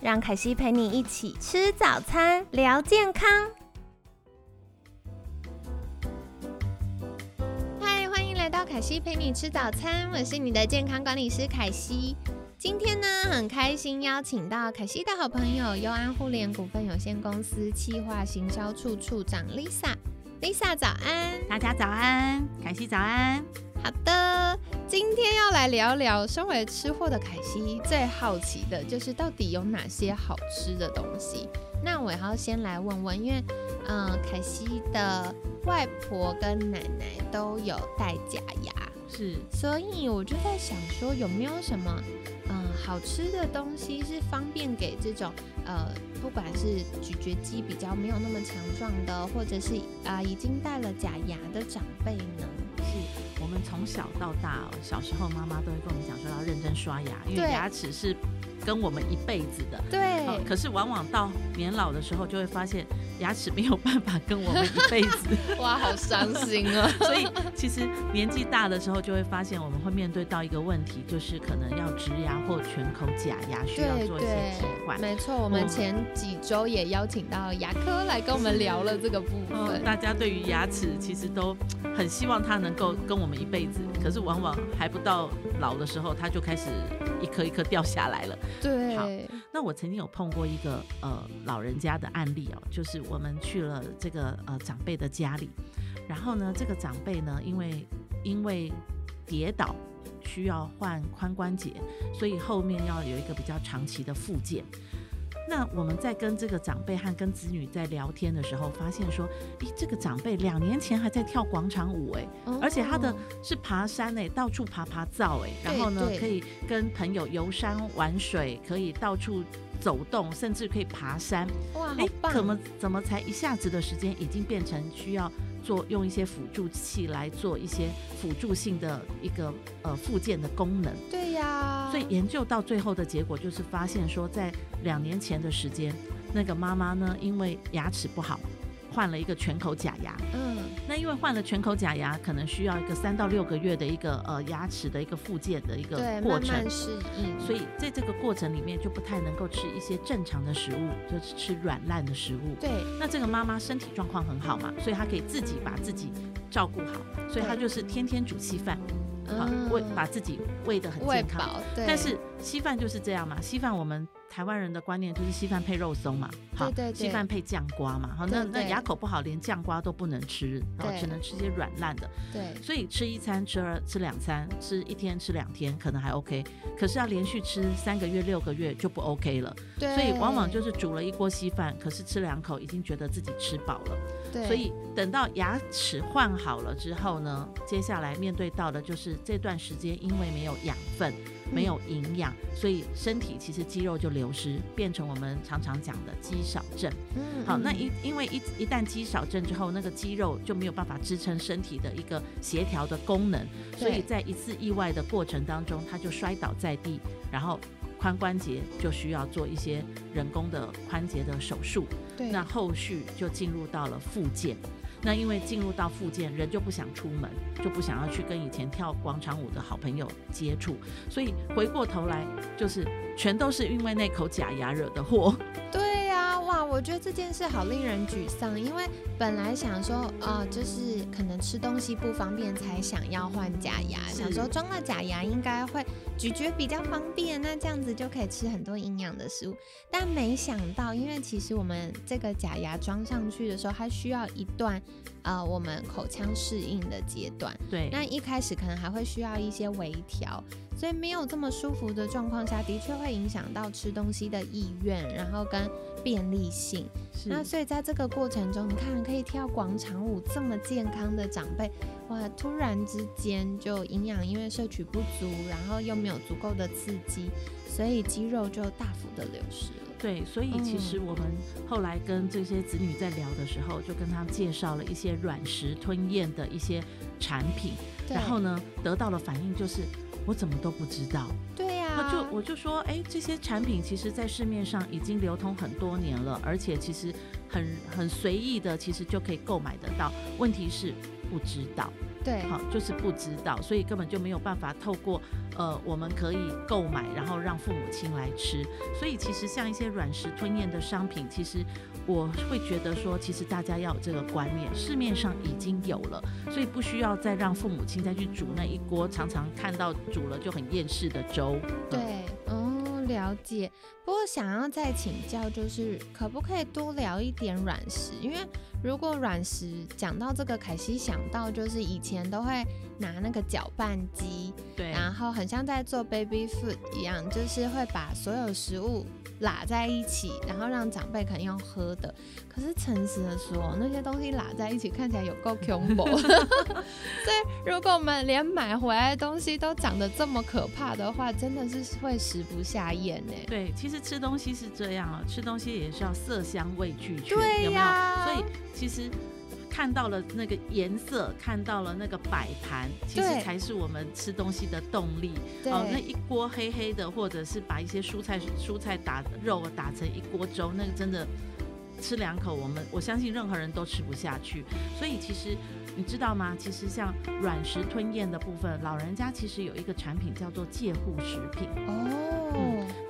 让凯西陪你一起吃早餐，聊健康。嗨，欢迎来到凯西陪你吃早餐，我是你的健康管理师凯西。今天呢，很开心邀请到凯西的好朋友优安互联股份有限公司企划行销处处长 Lisa。Lisa 早安，大家早安，凯西早安。好的，今天要来聊聊，身为吃货的凯西最好奇的就是到底有哪些好吃的东西。那我要先来问问，因为嗯，凯西的外婆跟奶奶都有戴假牙，是，所以我就在想说，有没有什么嗯好吃的东西是方便给这种呃，不管是咀嚼肌比较没有那么强壮的，或者是啊已经戴了假牙的长辈呢？是我们从小到大，小时候妈妈都会跟我们讲说要认真刷牙，因为牙齿是跟我们一辈子的。对。可是往往到年老的时候，就会发现牙齿没有办法跟我们一辈子。哇，好伤心啊！所以其实年纪大的时候，就会发现我们会面对到一个问题，就是可能要植牙或全口假牙，需要做一些替换。没错，我们前几周也邀请到牙科来跟我们聊了这个部分。大家对于牙齿其实都很希望它能够跟我们一辈子，可是往往还不到老的时候，它就开始一颗一颗掉下来了。对。好，那我曾经有碰过一个呃老人家的案例哦，就是我们去了这个呃长辈的家里，然后呢，这个长辈呢，因为因为跌倒需要换髋关节，所以后面要有一个比较长期的复健。那我们在跟这个长辈和跟子女在聊天的时候，发现说，诶，这个长辈两年前还在跳广场舞，哎，而且他的是爬山，哎，到处爬爬灶，哎，然后呢，可以跟朋友游山玩水，可以到处走动，甚至可以爬山。哇，哎，怎么怎么才一下子的时间，已经变成需要？做用一些辅助器来做一些辅助性的一个呃附件的功能。对呀。所以研究到最后的结果就是发现说，在两年前的时间，那个妈妈呢，因为牙齿不好。换了一个全口假牙，嗯，那因为换了全口假牙，可能需要一个三到六个月的一个呃牙齿的一个复健的一个过程，适应。所以在这个过程里面就不太能够吃一些正常的食物，就是吃软烂的食物。对，那这个妈妈身体状况很好嘛，所以她可以自己把自己照顾好，所以她就是天天煮稀饭，好喂把自己喂得很健康。但是稀饭就是这样嘛，稀饭我们。台湾人的观念就是稀饭配肉松嘛，好，稀饭配酱瓜嘛，好，那那牙口不好，连酱瓜都不能吃，然后只能吃些软烂的，对，所以吃一餐、吃二、吃两餐、吃一天、吃两天可能还 OK，可是要连续吃三个月、六个月就不 OK 了，对，所以往往就是煮了一锅稀饭，可是吃两口已经觉得自己吃饱了，对，所以等到牙齿换好了之后呢，接下来面对到的就是这段时间因为没有养分。没有营养，所以身体其实肌肉就流失，变成我们常常讲的肌少症。嗯，好，那一因为一一旦肌少症之后，那个肌肉就没有办法支撑身体的一个协调的功能，所以在一次意外的过程当中，他就摔倒在地，然后髋关节就需要做一些人工的髋节的手术。对，那后续就进入到了复健。那因为进入到复健，人就不想出门，就不想要去跟以前跳广场舞的好朋友接触，所以回过头来就是全都是因为那口假牙惹的祸。我觉得这件事好令人沮丧，因为本来想说呃，就是可能吃东西不方便才想要换假牙，想说装了假牙应该会咀嚼比较方便，那这样子就可以吃很多营养的食物。但没想到，因为其实我们这个假牙装上去的时候，它需要一段。呃，我们口腔适应的阶段，对，那一开始可能还会需要一些微调，所以没有这么舒服的状况下，的确会影响到吃东西的意愿，然后跟便利性。那所以在这个过程中，你看可以跳广场舞这么健康的长辈，哇，突然之间就营养因为摄取不足，然后又没有足够的刺激，所以肌肉就大幅的流失了。对，所以其实我们后来跟这些子女在聊的时候，就跟他们介绍了一些软食吞咽的一些产品，然后呢，得到的反应就是我怎么都不知道。对呀，我就我就说，哎，这些产品其实在市面上已经流通很多年了，而且其实很很随意的，其实就可以购买得到。问题是不知道。对，好，就是不知道，所以根本就没有办法透过呃，我们可以购买，然后让父母亲来吃。所以其实像一些软食吞咽的商品，其实我会觉得说，其实大家要有这个观念，市面上已经有了，所以不需要再让父母亲再去煮那一锅常常看到煮了就很厌世的粥。对，哦，了解。不过想要再请教，就是可不可以多聊一点软食？因为如果软食讲到这个，凯西想到就是以前都会拿那个搅拌机，对，然后很像在做 baby food 一样，就是会把所有食物拉在一起，然后让长辈可能用喝的。可是诚实的说，那些东西拉在一起看起来有够恐怖。所以如果我们连买回来的东西都长得这么可怕的话，真的是会食不下咽呢。对，其实吃东西是这样啊，吃东西也是要色香味俱全，有没有？所以。其实看到了那个颜色，看到了那个摆盘，其实才是我们吃东西的动力。哦，那一锅黑黑的，或者是把一些蔬菜蔬菜打肉打成一锅粥，那个真的吃两口，我们我相信任何人都吃不下去。所以其实你知道吗？其实像软食吞咽的部分，老人家其实有一个产品叫做介护食品。哦。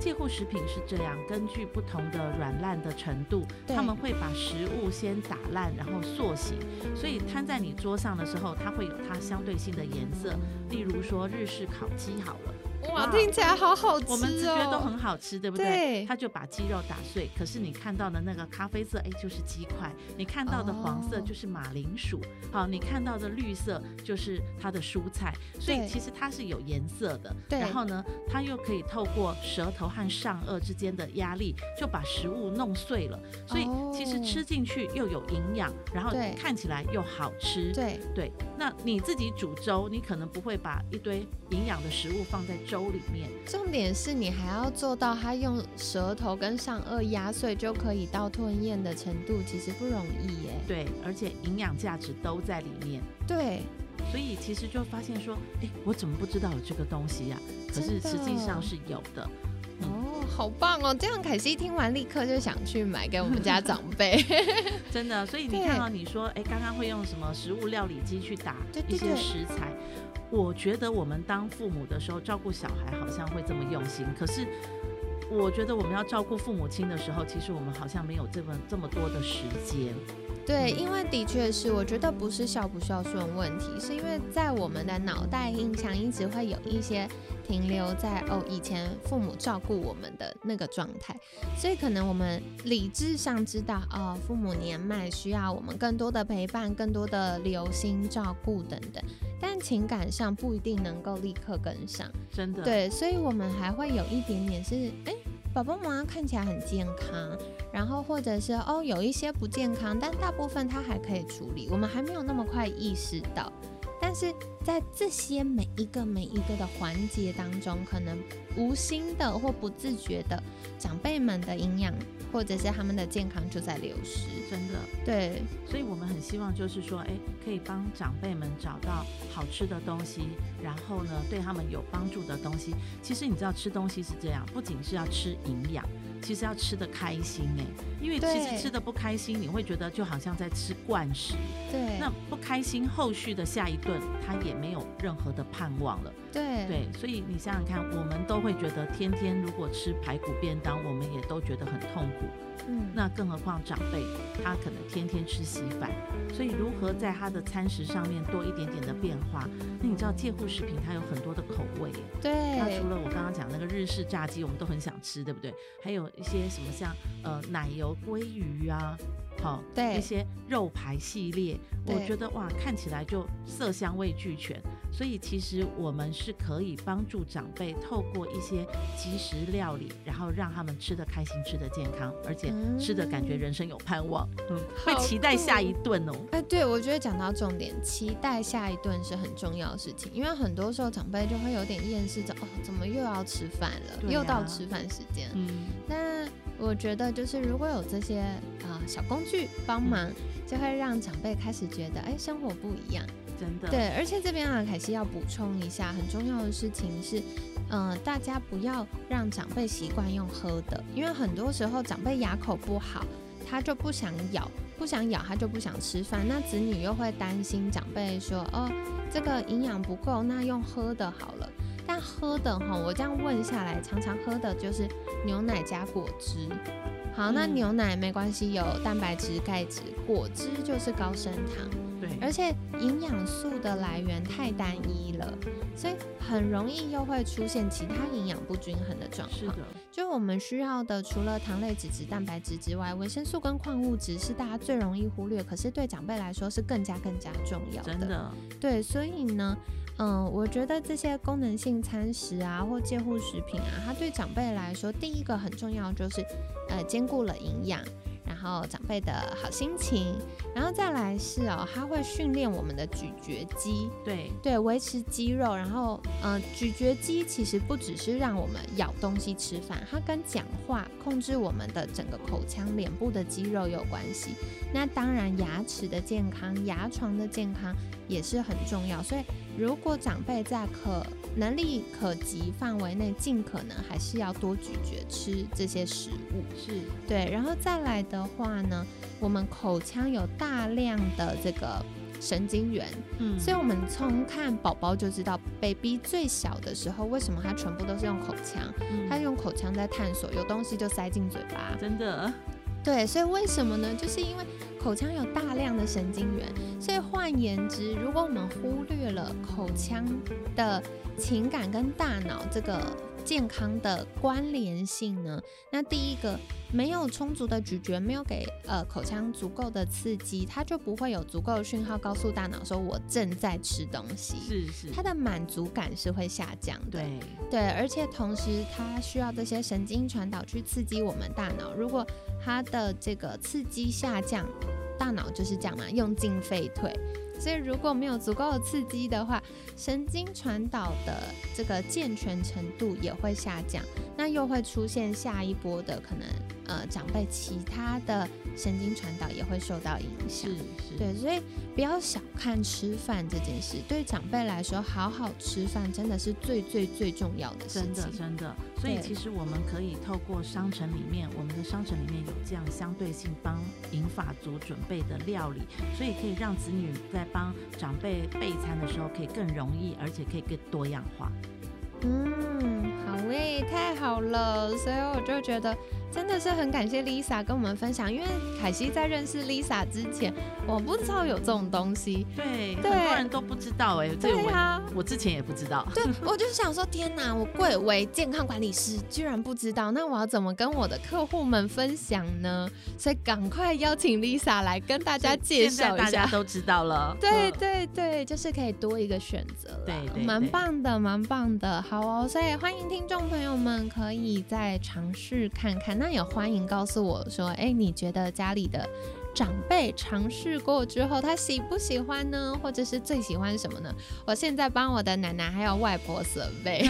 介护食品是这样，根据不同的软烂的程度，他们会把食物先打烂，然后塑形，所以摊在你桌上的时候，它会有它相对性的颜色。例如说日式烤鸡好了。哇，听起来好好吃哦！我们直觉得都很好吃，对不对？他就把鸡肉打碎，可是你看到的那个咖啡色，哎，就是鸡块；你看到的黄色就是马铃薯，好，你看到的绿色就是它的蔬菜。所以其实它是有颜色的。对。然后呢，它又可以透过舌头和上颚之间的压力，就把食物弄碎了。所以其实吃进去又有营养，然后看起来又好吃。对对。那你自己煮粥，你可能不会把一堆营养的食物放在粥里面。重点是你还要做到它用舌头跟上颚压碎就可以到吞咽的程度，其实不容易耶。对，而且营养价值都在里面。对，所以其实就发现说，哎，我怎么不知道有这个东西呀？可是实际上是有的。哦，好棒哦！这样凯西听完立刻就想去买给我们家长辈，真的。所以你看到你说，哎，刚刚会用什么食物料理机去打一些食材？我觉得我们当父母的时候照顾小孩好像会这么用心，可是我觉得我们要照顾父母亲的时候，其实我们好像没有这么这么多的时间。对，因为的确是，我觉得不是孝不孝顺问题，是因为在我们的脑袋印象一直会有一些停留在哦以前父母照顾我们的那个状态，所以可能我们理智上知道哦父母年迈需要我们更多的陪伴、更多的留心照顾等等，但情感上不一定能够立刻跟上，真的。对，所以我们还会有一点点是哎。宝宝妈妈看起来很健康，然后或者是哦有一些不健康，但大部分他还可以处理，我们还没有那么快意识到。但是在这些每一个每一个的环节当中，可能无心的或不自觉的，长辈们的营养或者是他们的健康就在流失，真的。对，所以我们很希望就是说，哎，可以帮长辈们找到好吃的东西，然后呢，对他们有帮助的东西。其实你知道，吃东西是这样，不仅是要吃营养。其实要吃的开心哎，因为其实吃的不开心，你会觉得就好像在吃惯食。对，那不开心，后续的下一顿他也没有任何的盼望了。对对，所以你想想看，我们都会觉得天天如果吃排骨便当，我们也都觉得很痛苦。嗯，那更何况长辈，他可能天天吃稀饭，所以如何在他的餐食上面多一点点的变化？那你知道介护食品它有很多的口味，对，那除了我刚刚讲那个日式炸鸡，我们都很想吃，对不对？还有一些什么像呃奶油鲑鱼啊。好，对一些肉排系列，我觉得哇，看起来就色香味俱全。所以其实我们是可以帮助长辈透过一些即食料理，然后让他们吃的开心、吃的健康，而且吃的感觉人生有盼望，嗯，会期待下一顿哦。哎，对，我觉得讲到重点，期待下一顿是很重要的事情，因为很多时候长辈就会有点厌世，着哦，怎么又要吃饭了？又到吃饭时间。嗯，那。我觉得就是如果有这些啊、小工具帮忙，就会让长辈开始觉得，哎，生活不一样。真的，对，而且这边啊，凯西要补充一下，很重要的事情是，嗯、大家不要让长辈习惯用喝的，因为很多时候长辈牙口不好，他就不想咬，不想咬他就不想吃饭，那子女又会担心长辈说，哦，这个营养不够，那用喝的好了。但喝的哈，我这样问下来，常常喝的就是牛奶加果汁。好，那嗯牛奶没关系，有蛋白质、钙质，果汁就是高升糖。对，而且营养素的来源太单一了，所以很容易又会出现其他营养不均衡的状况。是的，就我们需要的，除了糖类、脂质、蛋白质之外，维生素跟矿物质是大家最容易忽略，可是对长辈来说是更加更加重要的。真的，对，所以呢，嗯，我觉得这些功能性餐食啊，或介护食品啊，它对长辈来说，第一个很重要就是，呃，兼顾了营养，然后长辈的好心情，然后再来是哦，它会训练我们的咀嚼肌，对，对，维持肌肉，然后，呃，咀嚼肌其实不只是让我们咬东西吃饭，它跟讲话、控制我们的整个口腔、脸部的肌肉有关系。那当然，牙齿的健康、牙床的健康也是很重要。所以，如果长辈在可能力可及范围内，尽可能还是要多咀嚼吃这些食物。是，对，然后再来的话呢，我们口腔有大量的这个神经元。嗯，所以，我们从看宝宝就知道，baby 最小的时候，为什么他全部都是用口腔？嗯他用口腔在探索，有东西就塞进嘴巴。真的，对，所以为什么呢？就是因为口腔有大量的神经元，所以换言之，如果我们忽略了口腔的情感跟大脑这个健康的关联性呢，那第一个没有充足的咀嚼，没有给呃口腔足够的刺激，它就不会有足够的讯号告诉大脑说我正在吃东西。是是，它的满足感是会下降的，对，对，而且同时它需要这些神经传导去刺激我们大脑。如果它的这个刺激下降，大脑就是这样嘛，用进废退。所以如果没有足够的刺激的话，神经传导的这个健全程度也会下降，那又会出现下一波的可能，呃，长辈其他的神经传导也会受到影响是。是，对，所以不要小看吃饭这件事，对长辈来说，好好吃饭真的是最最最重要的事真的。真的，所以其实我们可以透过商城里面，我们的商城里面有这样相对性帮银发族准备的料理，所以可以让子女在帮长辈备餐的时候可以更容易，而且可以更多样化。嗯，好诶，太好了，所以我就觉得真的是很感谢 Lisa 跟我们分享，因为凯西在认识 Lisa 之前，我不知道有这种东西。对，很多人都不知道哎、对啊，我之前也不知道。对，我就想说，天哪，我贵为健康管理师，居然不知道，那我要怎么跟我的客户们分享呢？所以赶快邀请 Lisa 来跟大家介绍一下。大家都知道了。对嗯对对，就是可以多一个选择了，蛮棒的，蛮棒的。好哦，所以欢迎听众朋友们可以再尝试看看，那也欢迎告诉我说，哎，你觉得家里的长辈尝试过之后，他喜不喜欢呢？或者是最喜欢什么呢？我现在帮我的奶奶还有外婆准备，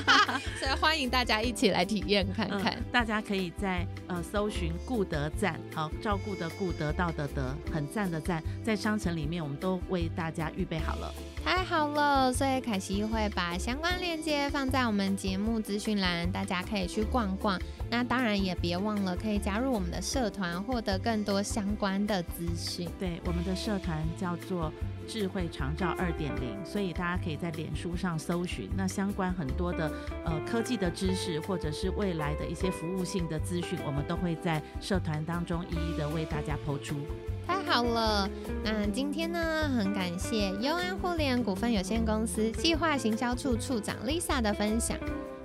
所以欢迎大家一起来体验看看。嗯，大家可以在呃搜寻顾德赞，好照顾的顾得到的得，很赞的赞，在商城里面我们都为大家预备好了。太好了，所以凯西会把相关链接放在我们节目资讯栏，大家可以去逛逛。那当然也别忘了可以加入我们的社团，获得更多相关的资讯。对，我们的社团叫做智慧长照二点零，所以大家可以在脸书上搜寻，那相关很多的呃科技的知识，或者是未来的一些服务性的资讯，我们都会在社团当中一一的为大家抛出。太好了，那今天呢，很感谢优安互联股份有限公司计划行销处处长 Lisa 的分享。